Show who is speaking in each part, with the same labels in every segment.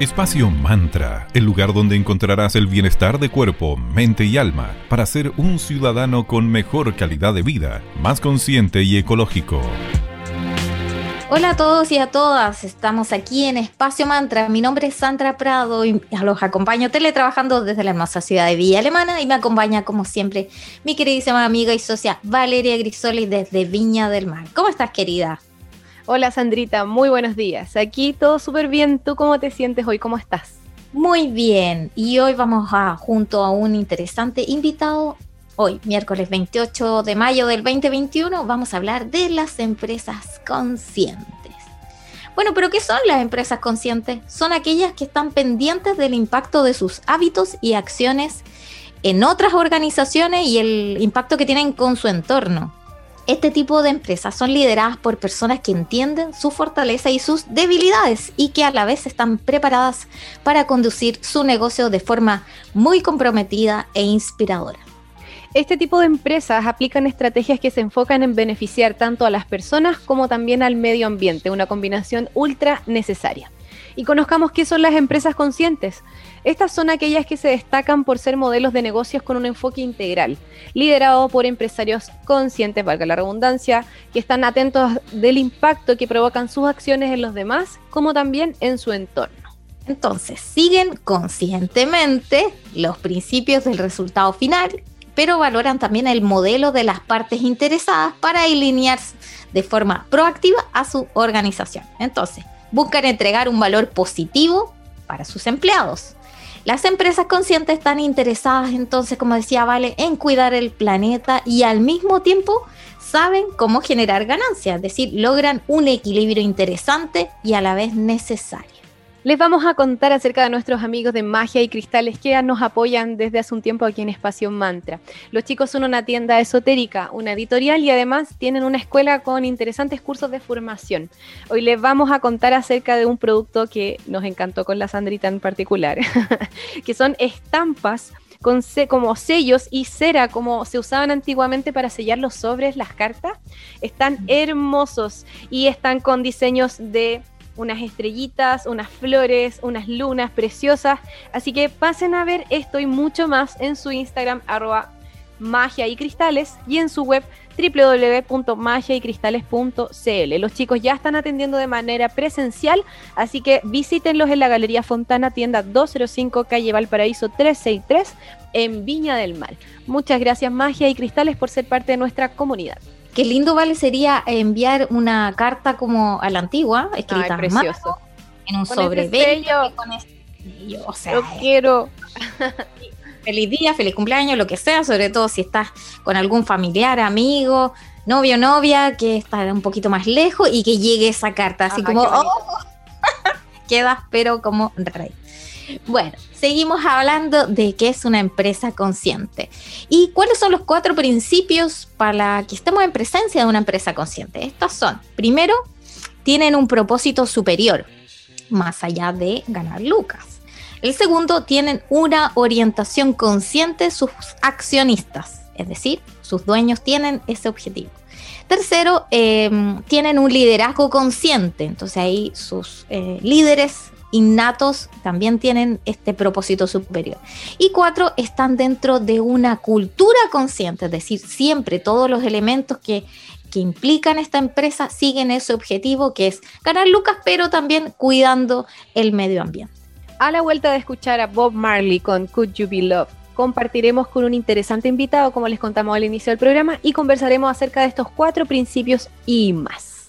Speaker 1: Espacio Mantra, el lugar donde encontrarás el bienestar de cuerpo, mente y alma para ser un ciudadano con mejor calidad de vida, más consciente y ecológico.
Speaker 2: Hola a todos y a todas, estamos aquí en Espacio Mantra. Mi nombre es Sandra Prado y los acompaño teletrabajando desde la hermosa ciudad de Villa Alemana y me acompaña como siempre mi queridísima amiga y socia Valeria Grisoli desde Viña del Mar. ¿Cómo estás querida?
Speaker 3: Hola Sandrita, muy buenos días. Aquí todo súper bien. ¿Tú cómo te sientes hoy? ¿Cómo estás?
Speaker 2: Muy bien. Y hoy vamos a, junto a un interesante invitado, hoy, miércoles 28 de mayo del 2021, vamos a hablar de las empresas conscientes. Bueno, pero ¿qué son las empresas conscientes? Son aquellas que están pendientes del impacto de sus hábitos y acciones en otras organizaciones y el impacto que tienen con su entorno. Este tipo de empresas son lideradas por personas que entienden su fortaleza y sus debilidades y que a la vez están preparadas para conducir su negocio de forma muy comprometida e inspiradora.
Speaker 3: Este tipo de empresas aplican estrategias que se enfocan en beneficiar tanto a las personas como también al medio ambiente, una combinación ultra necesaria. Y conozcamos qué son las empresas conscientes. Estas son aquellas que se destacan por ser modelos de negocios con un enfoque integral, liderado por empresarios conscientes, valga la redundancia, que están atentos del impacto que provocan sus acciones en los demás, como también en su entorno.
Speaker 2: Entonces, siguen conscientemente los principios del resultado final, pero valoran también el modelo de las partes interesadas para alinearse de forma proactiva a su organización. Entonces, buscan entregar un valor positivo para sus empleados las empresas conscientes están interesadas entonces, como decía Vale, en cuidar el planeta y al mismo tiempo saben cómo generar ganancias, es decir, logran un equilibrio interesante y a la vez necesario.
Speaker 3: Les vamos a contar acerca de nuestros amigos de Magia y Cristales que nos apoyan desde hace un tiempo aquí en Espacio Mantra. Los chicos son una tienda esotérica, una editorial y además tienen una escuela con interesantes cursos de formación. Hoy les vamos a contar acerca de un producto que nos encantó con la Sandrita en particular, que son estampas con como sellos y cera como se usaban antiguamente para sellar los sobres, las cartas. Están hermosos y están con diseños de unas estrellitas, unas flores, unas lunas preciosas. Así que pasen a ver esto y mucho más en su Instagram arroba magia y cristales y en su web www.magiaycristales.cl. Los chicos ya están atendiendo de manera presencial, así que visítenlos en la Galería Fontana, tienda 205, calle Valparaíso 363, en Viña del Mar. Muchas gracias Magia y Cristales por ser parte de nuestra comunidad.
Speaker 2: Qué lindo, Vale, sería enviar una carta como a la antigua, escrita
Speaker 3: precioso.
Speaker 2: en un sobre con este
Speaker 3: O sea, Lo quiero.
Speaker 2: feliz día, feliz cumpleaños, lo que sea, sobre todo si estás con algún familiar, amigo, novio, novia, que está un poquito más lejos y que llegue esa carta, así como, oh, quedas, pero como rey. Bueno, seguimos hablando de qué es una empresa consciente y cuáles son los cuatro principios para que estemos en presencia de una empresa consciente. Estos son, primero, tienen un propósito superior, más allá de ganar lucas. El segundo, tienen una orientación consciente sus accionistas, es decir, sus dueños tienen ese objetivo. Tercero, em, tienen un liderazgo consciente, entonces ahí sus eh, líderes innatos también tienen este propósito superior. Y cuatro, están dentro de una cultura consciente, es decir, siempre todos los elementos que, que implican esta empresa siguen ese objetivo que es ganar lucas, pero también cuidando el medio ambiente.
Speaker 3: A la vuelta de escuchar a Bob Marley con Could You Be Loved, compartiremos con un interesante invitado, como les contamos al inicio del programa, y conversaremos acerca de estos cuatro principios y más.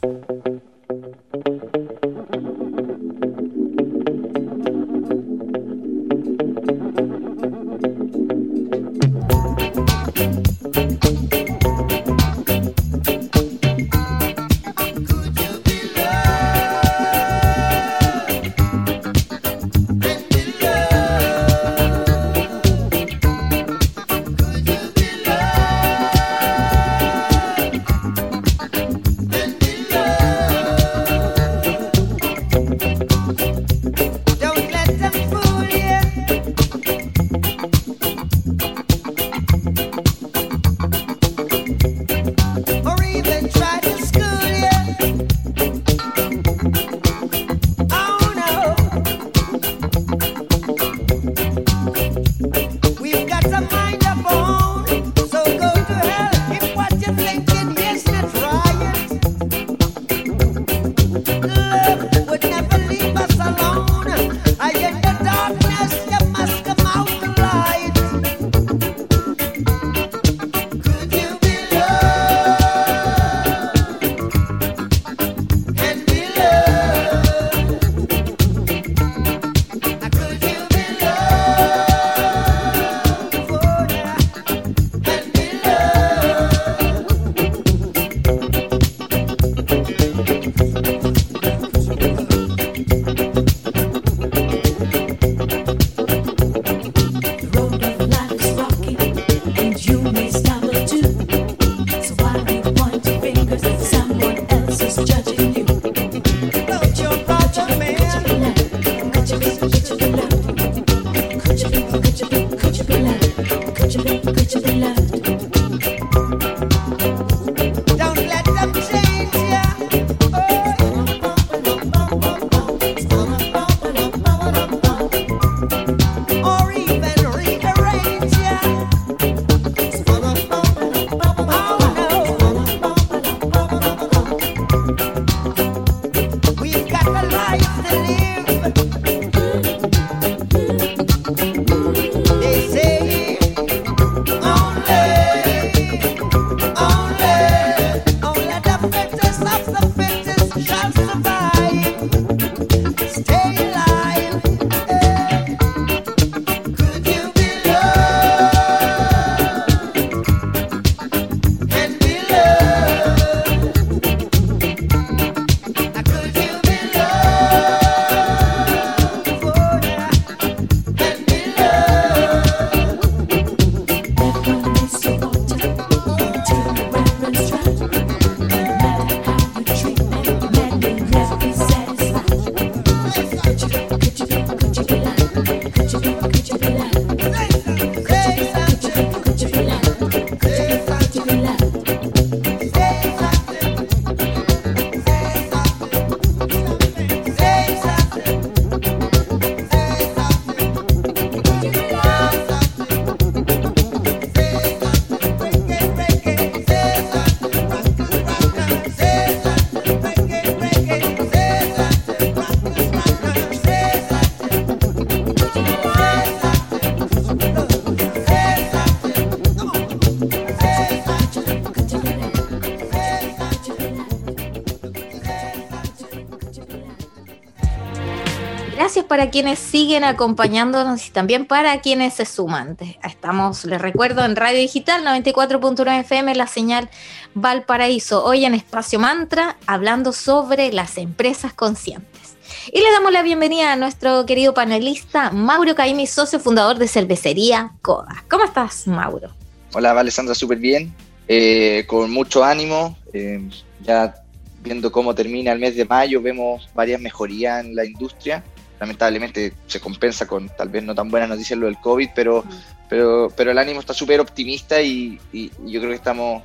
Speaker 2: Quienes siguen acompañándonos y también para quienes se suman. Estamos, les recuerdo, en Radio Digital 94.9 FM, la señal Valparaíso. Hoy en Espacio Mantra, hablando sobre las empresas conscientes. Y le damos la bienvenida a nuestro querido panelista, Mauro Caimi, socio fundador de Cervecería Coda. ¿Cómo estás, Mauro?
Speaker 4: Hola, Alessandra, súper bien, eh, con mucho ánimo. Eh, ya viendo cómo termina el mes de mayo, vemos varias mejorías en la industria lamentablemente se compensa con tal vez no tan buenas noticias lo del COVID, pero, pero, pero el ánimo está súper optimista y, yo creo que estamos,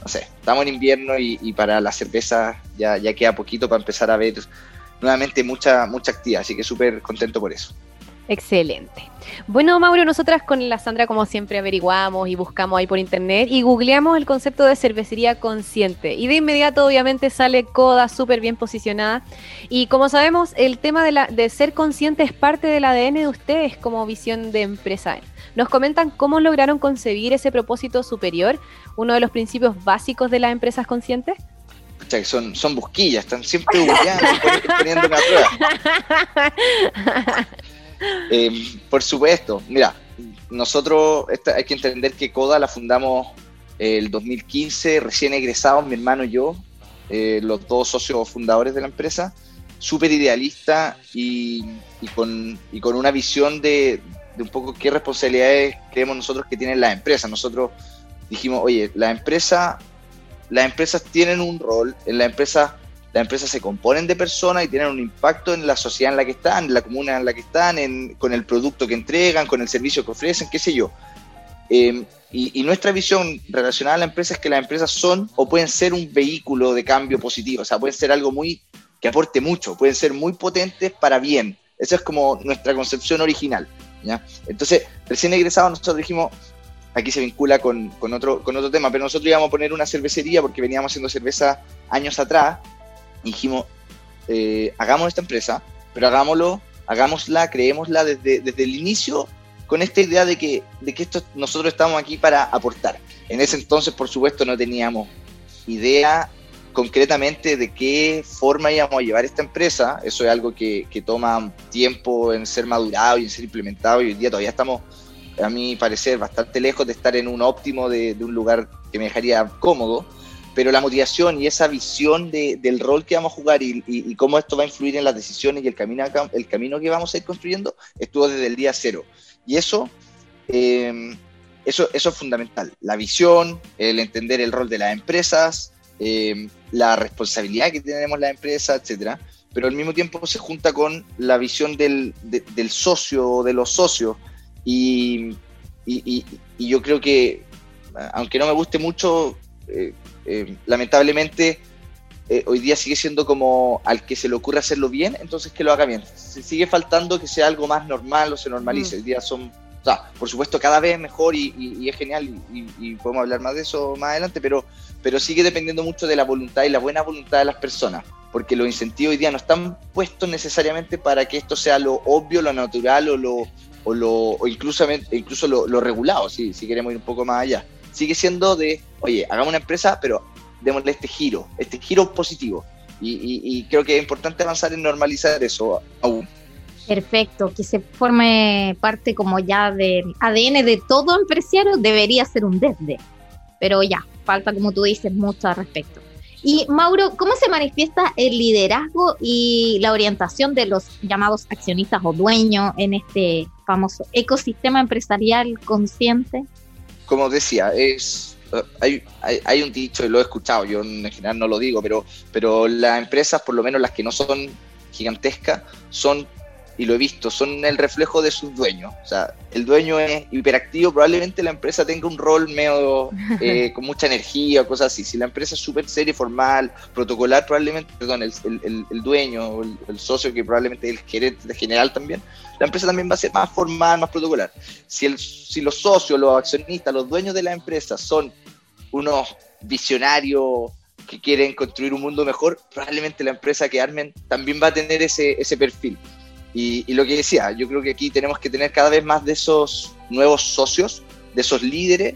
Speaker 4: no sé, estamos en invierno y, para la cerveza ya, ya queda poquito para empezar a ver nuevamente mucha, mucha actividad, así que súper contento por eso.
Speaker 3: Excelente. Bueno, Mauro, nosotras con la Sandra, como siempre, averiguamos y buscamos ahí por internet y googleamos el concepto de cervecería consciente. Y de inmediato, obviamente, sale Coda súper bien posicionada. Y como sabemos, el tema de, la, de ser consciente es parte del ADN de ustedes como visión de empresa. Nos comentan cómo lograron concebir ese propósito superior, uno de los principios básicos de las empresas conscientes.
Speaker 4: son, son busquillas, están siempre googleando, poniendo una prueba. Eh, por supuesto, mira, nosotros hay que entender que Coda la fundamos el 2015, recién egresados, mi hermano y yo, eh, los dos socios fundadores de la empresa, súper idealista y, con, una visión de, un poco qué responsabilidades creemos nosotros que tienen las empresas. Nosotros dijimos, oye, la empresa, las empresas tienen un rol, en la empresa las empresas se componen de personas y tienen un impacto en la sociedad en la que están, en la comuna en la que están, con el producto que entregan, con el servicio que ofrecen, qué sé yo. Em, y, nuestra visión relacionada a la empresa es que las empresas son o pueden ser un vehículo de cambio positivo, o sea, pueden ser algo muy que aporte mucho, pueden ser muy potentes para bien. Esa es como nuestra concepción original. Entonces, recién egresados nosotros dijimos, aquí se vincula con, otro, con otro tema, pero nosotros íbamos a poner una cervecería porque veníamos haciendo cerveza años atrás dijimos, eh, hagamos esta empresa, pero hagámoslo, hagámosla, creémosla desde, desde el inicio con esta idea de que, de que esto, nosotros estamos aquí para aportar. En ese entonces, por supuesto, no teníamos idea concretamente de qué forma íbamos a llevar esta empresa. Eso es algo que, toma tiempo en ser madurado y en ser implementado y hoy día todavía estamos, a mi parecer, bastante lejos de estar en un óptimo de un lugar que me dejaría cómodo pero la motivación y esa visión de, del rol que vamos a jugar y, cómo esto va a influir en las decisiones y el camino, el camino que vamos a ir construyendo estuvo desde el día cero. Y eso, em, eso, eso es fundamental. La visión, el entender el rol de las empresas, em, la responsabilidad que tenemos las empresas, etcétera. Pero al mismo tiempo se junta con la visión del, del socio, de los socios. Y, y, yo creo que, aunque no me guste mucho, eh, eh, lamentablemente eh, hoy día sigue siendo como al que se le ocurre hacerlo bien, entonces que lo haga bien. Se sigue faltando que sea algo más normal o se normalice. Mm. Hoy día son, o sea, por supuesto, cada vez mejor y, es genial y, podemos hablar más de eso más adelante, pero, pero sigue dependiendo mucho de la voluntad y la buena voluntad de las personas, porque los incentivos hoy día no están puestos necesariamente para que esto sea lo obvio, lo natural o lo, o lo o incluso, incluso lo, lo regulado, si, si queremos ir un poco más allá sigue siendo de, oye, hagamos una empresa, pero démosle este giro, este giro positivo. Y, creo que es importante avanzar en normalizar eso aún.
Speaker 2: Perfecto, que se forme parte como ya del ADN de todo empresario debería ser un desde, pero ya, falta como tú dices mucho al respecto. Y Mauro, ¿cómo se manifiesta el liderazgo y la orientación de los llamados accionistas o dueños en este famoso ecosistema empresarial consciente?
Speaker 4: Como decía, es hay, hay, un dicho, y lo he escuchado, yo en general no lo digo, pero, pero las empresas, por lo menos las que no son gigantescas, son y lo he visto, son el reflejo de sus dueños. O sea, el dueño es hiperactivo, probablemente la empresa tenga un rol medio eh, con mucha energía o cosas así. Si la empresa es súper seria, formal, protocolar, probablemente, perdón, el, el, el dueño, el, el, socio que probablemente es el gerente general también, la empresa también va a ser más formal, más protocolar. Si, el, si los socios, los accionistas, los dueños de la empresa son unos visionarios que quieren construir un mundo mejor, probablemente la empresa que armen también va a tener ese, ese perfil. Y, lo que decía, yo creo que aquí tenemos que tener cada vez más de esos nuevos socios, de esos líderes,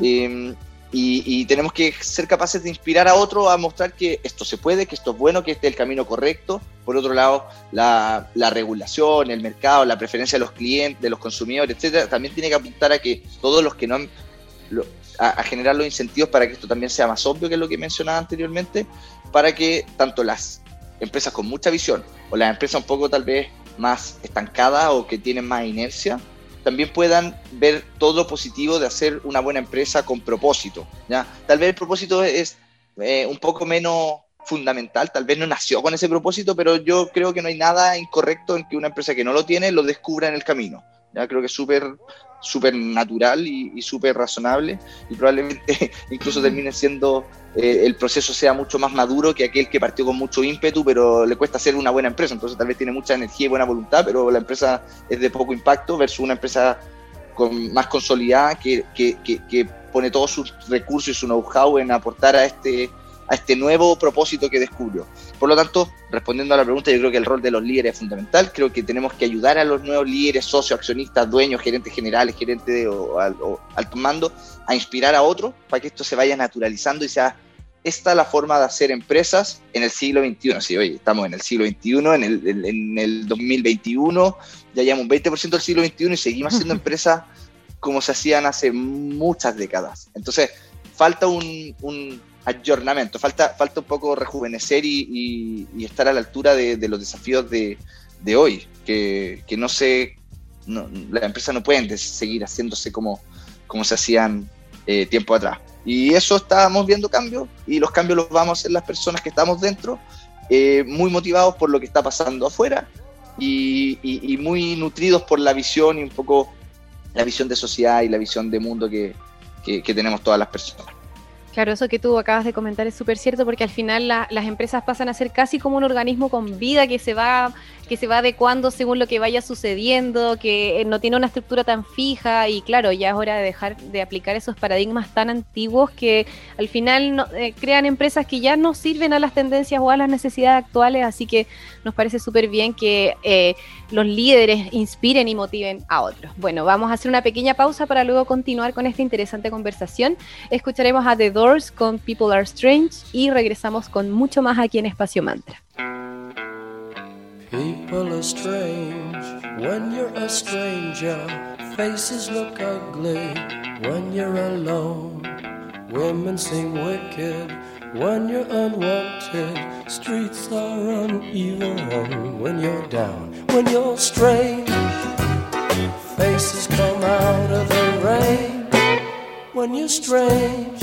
Speaker 4: em, y, tenemos que ser capaces de inspirar a otro a mostrar que esto se puede, que esto es bueno, que este es el camino correcto. Por otro lado, la, regulación, el mercado, la preferencia de los clientes, de los consumidores, etcétera, también tiene que apuntar a que todos los que no han, a, generar los incentivos para que esto también sea más obvio que lo que mencionaba anteriormente, para que tanto las empresas con mucha visión o las empresas un poco tal vez más estancadas o que tienen más inercia, también puedan ver todo lo positivo de hacer una buena empresa con propósito. ¿ya? Tal vez el propósito es eh, un poco menos fundamental, tal vez no nació con ese propósito, pero yo creo que no hay nada incorrecto en que una empresa que no lo tiene lo descubra en el camino. Ya creo que es súper súper natural y, súper razonable. Y probablemente incluso termine siendo eh, el proceso sea mucho más maduro que aquel que partió con mucho ímpetu pero le cuesta hacer una buena empresa. Entonces tal vez tiene mucha energía y buena voluntad pero la empresa es de poco impacto versus una empresa con, más consolidada que, que, que pone todos sus recursos y su know-how en aportar a este a este nuevo propósito que descubrió. Por lo tanto, respondiendo a la pregunta, yo creo que el rol de los líderes es fundamental. Creo que tenemos que ayudar a los nuevos líderes, socios, accionistas, dueños, gerentes generales, gerentes de, o, alto mando, a inspirar a otros para que esto se vaya naturalizando y sea esta la forma de hacer empresas en el siglo XXI. Sí, oye, estamos en el siglo XXI, en el, en el 2021, ya llevamos un 20% del siglo XXI y seguimos haciendo empresas como se hacían hace muchas décadas. Entonces, falta un falta, falta un poco rejuvenecer y, estar a la altura de, los desafíos de, hoy, que, no sé, no, las empresas no pueden seguir haciéndose como, como se hacían eh, tiempo atrás. Y eso estábamos viendo cambios y los cambios los vamos a hacer las personas que estamos dentro, eh, muy motivados por lo que está pasando afuera y, muy nutridos por la visión y un poco la visión de sociedad y la visión de mundo que tenemos todas las personas.
Speaker 5: Claro, eso que tú acabas de comentar es súper cierto porque al final las empresas pasan a ser casi como un organismo con vida que se va que se va adecuando según lo que vaya sucediendo, que eh, no tiene una estructura tan fija y claro, ya es hora de dejar de aplicar esos paradigmas tan antiguos que al final eh, crean empresas que ya no sirven a las tendencias o a las necesidades actuales, así que nos parece súper bien que eh, los líderes inspiren y motiven a otros. Bueno, vamos a hacer una pequeña pausa para luego continuar con esta interesante conversación. Escucharemos a The Doors con People Are Strange y regresamos con mucho más aquí en Espacio Mantra. People are strange when you're a stranger. Faces look ugly when you're alone. Women seem wicked when you're unwanted. Streets are uneven when you're down. When you're strange, faces come out of the rain. When you're strange,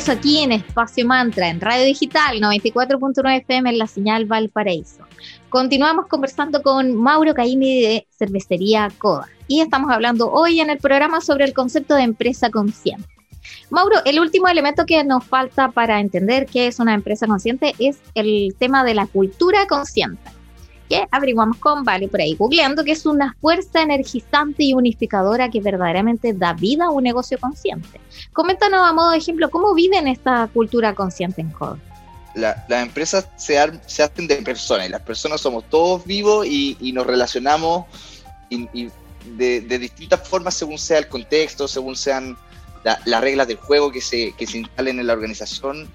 Speaker 2: regreso aquí en Espacio Mantra, en Radio Digital 94.9 FM en la señal Valparaíso. Continuamos conversando con Mauro Caimi de Cervecería Coda y estamos hablando hoy en el programa sobre el concepto de empresa consciente. Mauro, el último elemento que nos falta para entender qué es una empresa consciente es el tema de la cultura consciente. Que averiguamos con Vale por ahí, googleando, que es una fuerza energizante y unificadora que verdaderamente da vida a un negocio consciente. Coméntanos a modo de ejemplo, ¿cómo viven esta cultura consciente en Code?
Speaker 4: las empresas se, hacen de personas y las personas somos todos vivos y, nos relacionamos de, distintas formas según sea el contexto, según sean las reglas del juego que se, que se instalen en la organización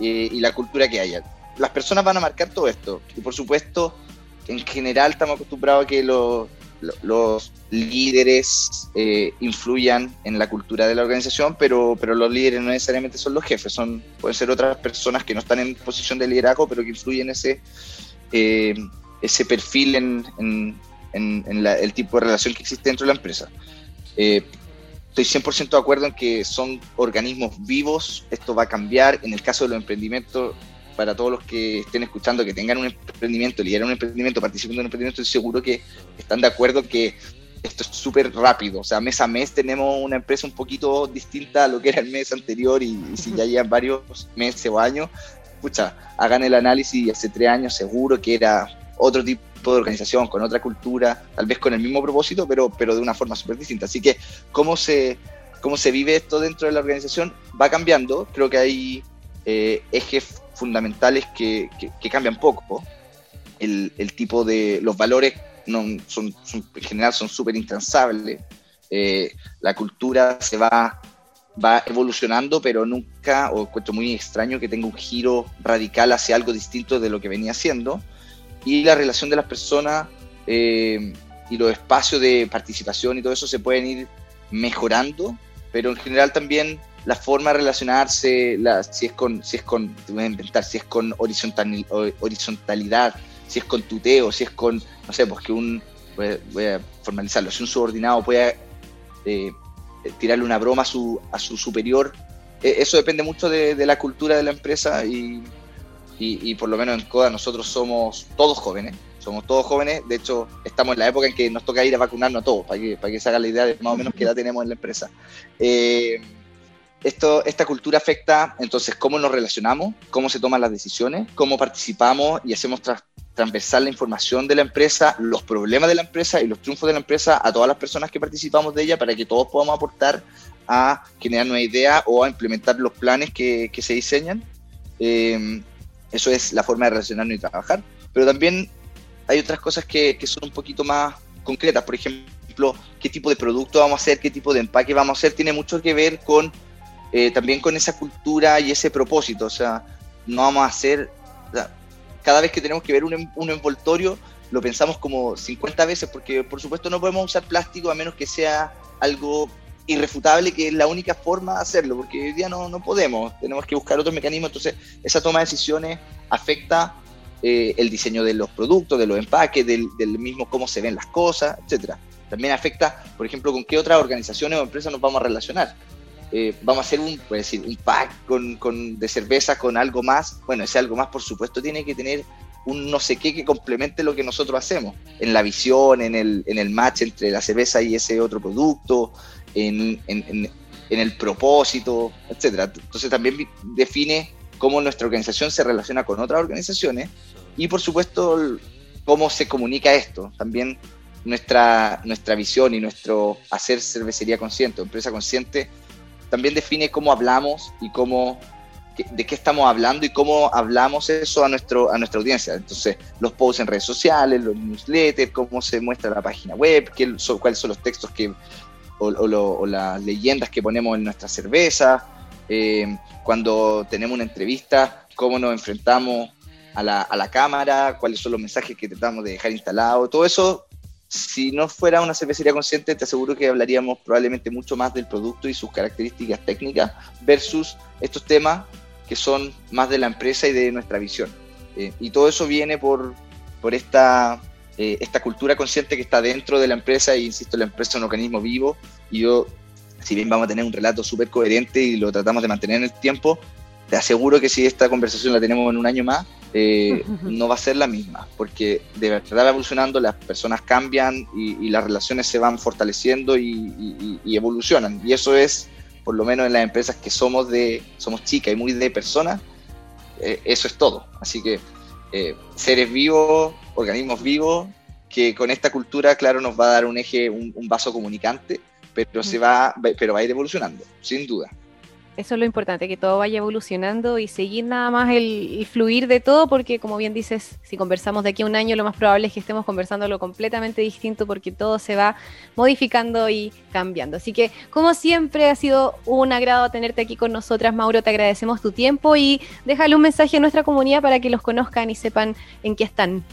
Speaker 4: eh, y la cultura que haya. Las personas van a marcar todo esto y por supuesto en general estamos acostumbrados a que los, los líderes eh, influyan en la cultura de la organización, pero, pero los líderes no necesariamente son los jefes, son, pueden ser otras personas que no están en posición de liderazgo, pero que influyen ese, eh, ese perfil en, en, en, el tipo de relación que existe dentro de la empresa. Eh, estoy 100% de acuerdo en que son organismos vivos, esto va a cambiar. En el caso de los emprendimientos, para todos los que estén escuchando, que tengan un emprendimiento, lideran un emprendimiento, participen en un emprendimiento, estoy seguro que están de acuerdo que esto es súper rápido. O sea, mes a mes tenemos una empresa un poquito distinta a lo que era el mes anterior y, si ya llevan varios meses o años, escucha, hagan el análisis hace tres años seguro que era otro tipo de organización, con otra cultura, tal vez con el mismo propósito, pero, pero de una forma súper distinta. Así que, ¿cómo se, ¿cómo se vive esto dentro de la organización? Va cambiando. Creo que hay eh, ejes fundamentales que, cambian poco. El, tipo de los valores no, son, en general son súper intransables. Eh, la cultura se va, va evolucionando, pero nunca, o encuentro muy extraño que tenga un giro radical hacia algo distinto de lo que venía haciendo. Y la relación de las personas eh, y los espacios de participación y todo eso se pueden ir mejorando, pero en general también la forma de relacionarse, la, si es con, si es con, voy a inventar, si es con horizontal, horizontalidad, si es con tuteo, si es con, no sé, pues que un, voy, a formalizarlo, si un subordinado puede eh, tirarle una broma a su, a su superior, e, eso depende mucho de, la cultura de la empresa y, y, por lo menos en CODA nosotros somos todos jóvenes, somos todos jóvenes, de hecho estamos en la época en que nos toca ir a vacunarnos a todos, para que, para que se haga la idea de más o menos qué edad tenemos en la empresa. Eh, esto, esta cultura afecta entonces cómo nos relacionamos, cómo se toman las decisiones, cómo participamos y hacemos transversal la información de la empresa, los problemas de la empresa y los triunfos de la empresa a todas las personas que participamos de ella para que todos podamos aportar a generar una idea o a implementar los planes que, que se diseñan. Eh, eso es la forma de relacionarnos y trabajar. Pero también hay otras cosas que, que son un poquito más concretas. Por ejemplo, qué tipo de producto vamos a hacer, qué tipo de empaque vamos a hacer, tiene mucho que ver con eh, también con esa cultura y ese propósito. O sea, no vamos a hacer, cada vez que tenemos que ver un, un, envoltorio, lo pensamos como 50 veces, porque por supuesto no podemos usar plástico a menos que sea algo irrefutable, que es la única forma de hacerlo, porque hoy día no, no podemos, tenemos que buscar otros mecanismos. Entonces, esa toma de decisiones afecta eh, el diseño de los productos, de los empaques, del, del mismo cómo se ven las cosas, etcétera. También afecta, por ejemplo, con qué otras organizaciones o empresas nos vamos a relacionar. Eh, vamos a hacer un, decir, un pack con, con, de cerveza con algo más. Bueno, ese algo más, por supuesto, tiene que tener un no sé qué que complemente lo que nosotros hacemos, en la visión, en el, en el match entre la cerveza y ese otro producto, en, en, en el propósito, etcétera. Entonces también define cómo nuestra organización se relaciona con otras organizaciones y por supuesto cómo se comunica esto. También nuestra, nuestra visión y nuestro hacer cervecería consciente, empresa consciente, también define cómo hablamos y cómo de qué estamos hablando y cómo hablamos eso a nuestro a nuestra audiencia. Entonces, los posts en redes sociales, los newsletters, cómo se muestra la página web, qué, cuáles son los textos que o, las leyendas que ponemos en nuestra cerveza, eh, cuando tenemos una entrevista, cómo nos enfrentamos a la, a la cámara, cuáles son los mensajes que tratamos de dejar instalados, todo eso si no fuera una cervecería consciente, te aseguro que hablaríamos probablemente mucho más del producto y sus características técnicas versus estos temas que son más de la empresa y de nuestra visión. Eh, y todo eso viene por, por esta, eh, esta cultura consciente que está dentro de la empresa, e insisto, la empresa es un organismo vivo, y yo, si bien vamos a tener un relato súper coherente y lo tratamos de mantener en el tiempo, te aseguro que si esta conversación la tenemos en un año más, eh, no va a ser la misma, porque de verdad va evolucionando, las personas cambian y, las relaciones se van fortaleciendo y, evolucionan. Y eso es por lo menos en las empresas que somos de somos chicas y muy de personas, eh, eso es todo. Así que eh, seres vivos, organismos vivos, que con esta cultura, claro, nos va a dar un eje, un, un vaso comunicante, pero se va, pero va a ir evolucionando, sin duda.
Speaker 6: Eso es lo importante, que todo vaya evolucionando y seguir nada más el, fluir de todo, porque como bien dices, si conversamos de aquí a un año, lo más probable es que estemos conversando lo completamente distinto porque todo se va modificando y cambiando. Así que, como siempre, ha sido un agrado tenerte aquí con nosotras, Mauro. Te agradecemos tu tiempo y déjale un mensaje a nuestra comunidad para que los conozcan y sepan en qué están.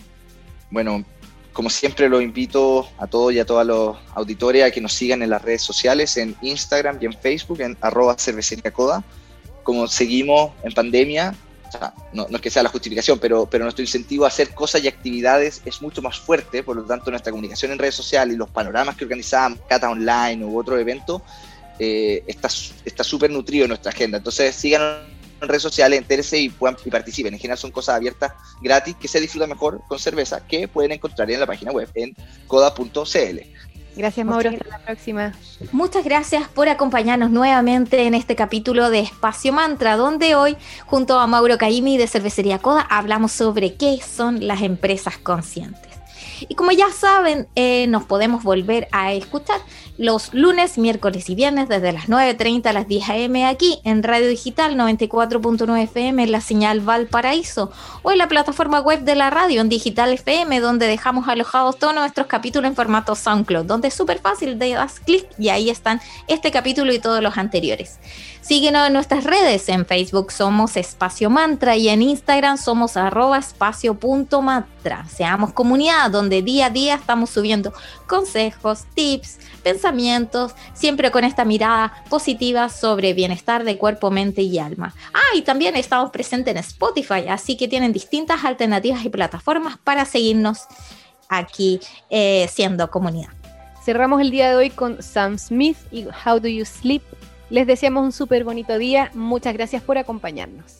Speaker 4: Bueno, como siempre, los invito a todos y a todas los auditores a que nos sigan en las redes sociales, en Instagram y en Facebook, en arroba cervecería coda. Como seguimos en pandemia, no, es que sea la justificación, pero, pero nuestro incentivo a hacer cosas y actividades es mucho más fuerte, por lo tanto nuestra comunicación en redes sociales y los panoramas que organizamos, cata online u otro evento, eh, está súper nutrido en nuestra agenda. Entonces síganos en redes sociales, entérese y, puedan, y participen. En general son cosas abiertas, gratis, que se disfruta mejor con cerveza, que pueden encontrar en la página web en coda.cl.
Speaker 6: Gracias, Mauro. Hasta la próxima.
Speaker 2: Muchas gracias por acompañarnos nuevamente en este capítulo de Espacio Mantra, donde hoy, junto a Mauro Caimi de Cervecería Coda, hablamos sobre qué son las empresas conscientes. Y como ya saben, eh, nos podemos volver a escuchar los lunes, miércoles y viernes desde las 9.30 a las 10 a.m. aquí en Radio Digital 94.9 FM en la señal Valparaíso o en la plataforma web de la radio en Digital FM donde dejamos alojados todos nuestros capítulos en formato SoundCloud donde es súper fácil, de das clic y ahí están este capítulo y todos los anteriores. Síguenos en nuestras redes, en Facebook somos Espacio Mantra y en Instagram somos arroba espacio.mantra. Seamos comunidad donde día a día estamos subiendo consejos, tips, pensamientos, siempre con esta mirada positiva sobre bienestar de cuerpo, mente y alma. Ah, y también estamos presentes en Spotify, así que tienen distintas alternativas y plataformas para seguirnos aquí eh, siendo comunidad.
Speaker 6: Cerramos el día de hoy con Sam Smith y How Do You Sleep les deseamos un súper bonito día. Muchas gracias por acompañarnos.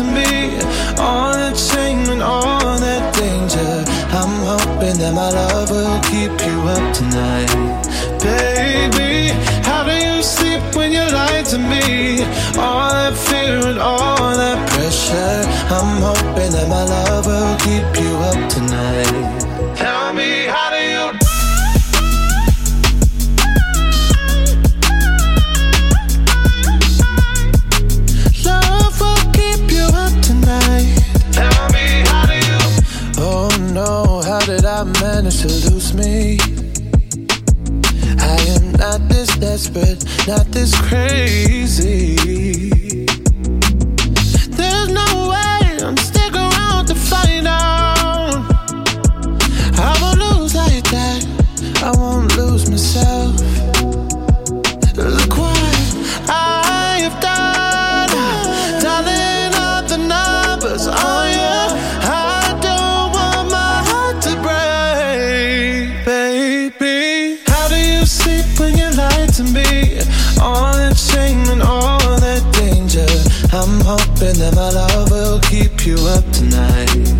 Speaker 6: To me. All that shame and all that danger. I'm hoping that my love will keep you up tonight. Baby, how do you sleep when you lie to me? All that fear and all that pressure. I'm hoping that my love will keep you desperate, not this crazy. All that shame and all that danger. I'm hoping that my love will keep you up tonight.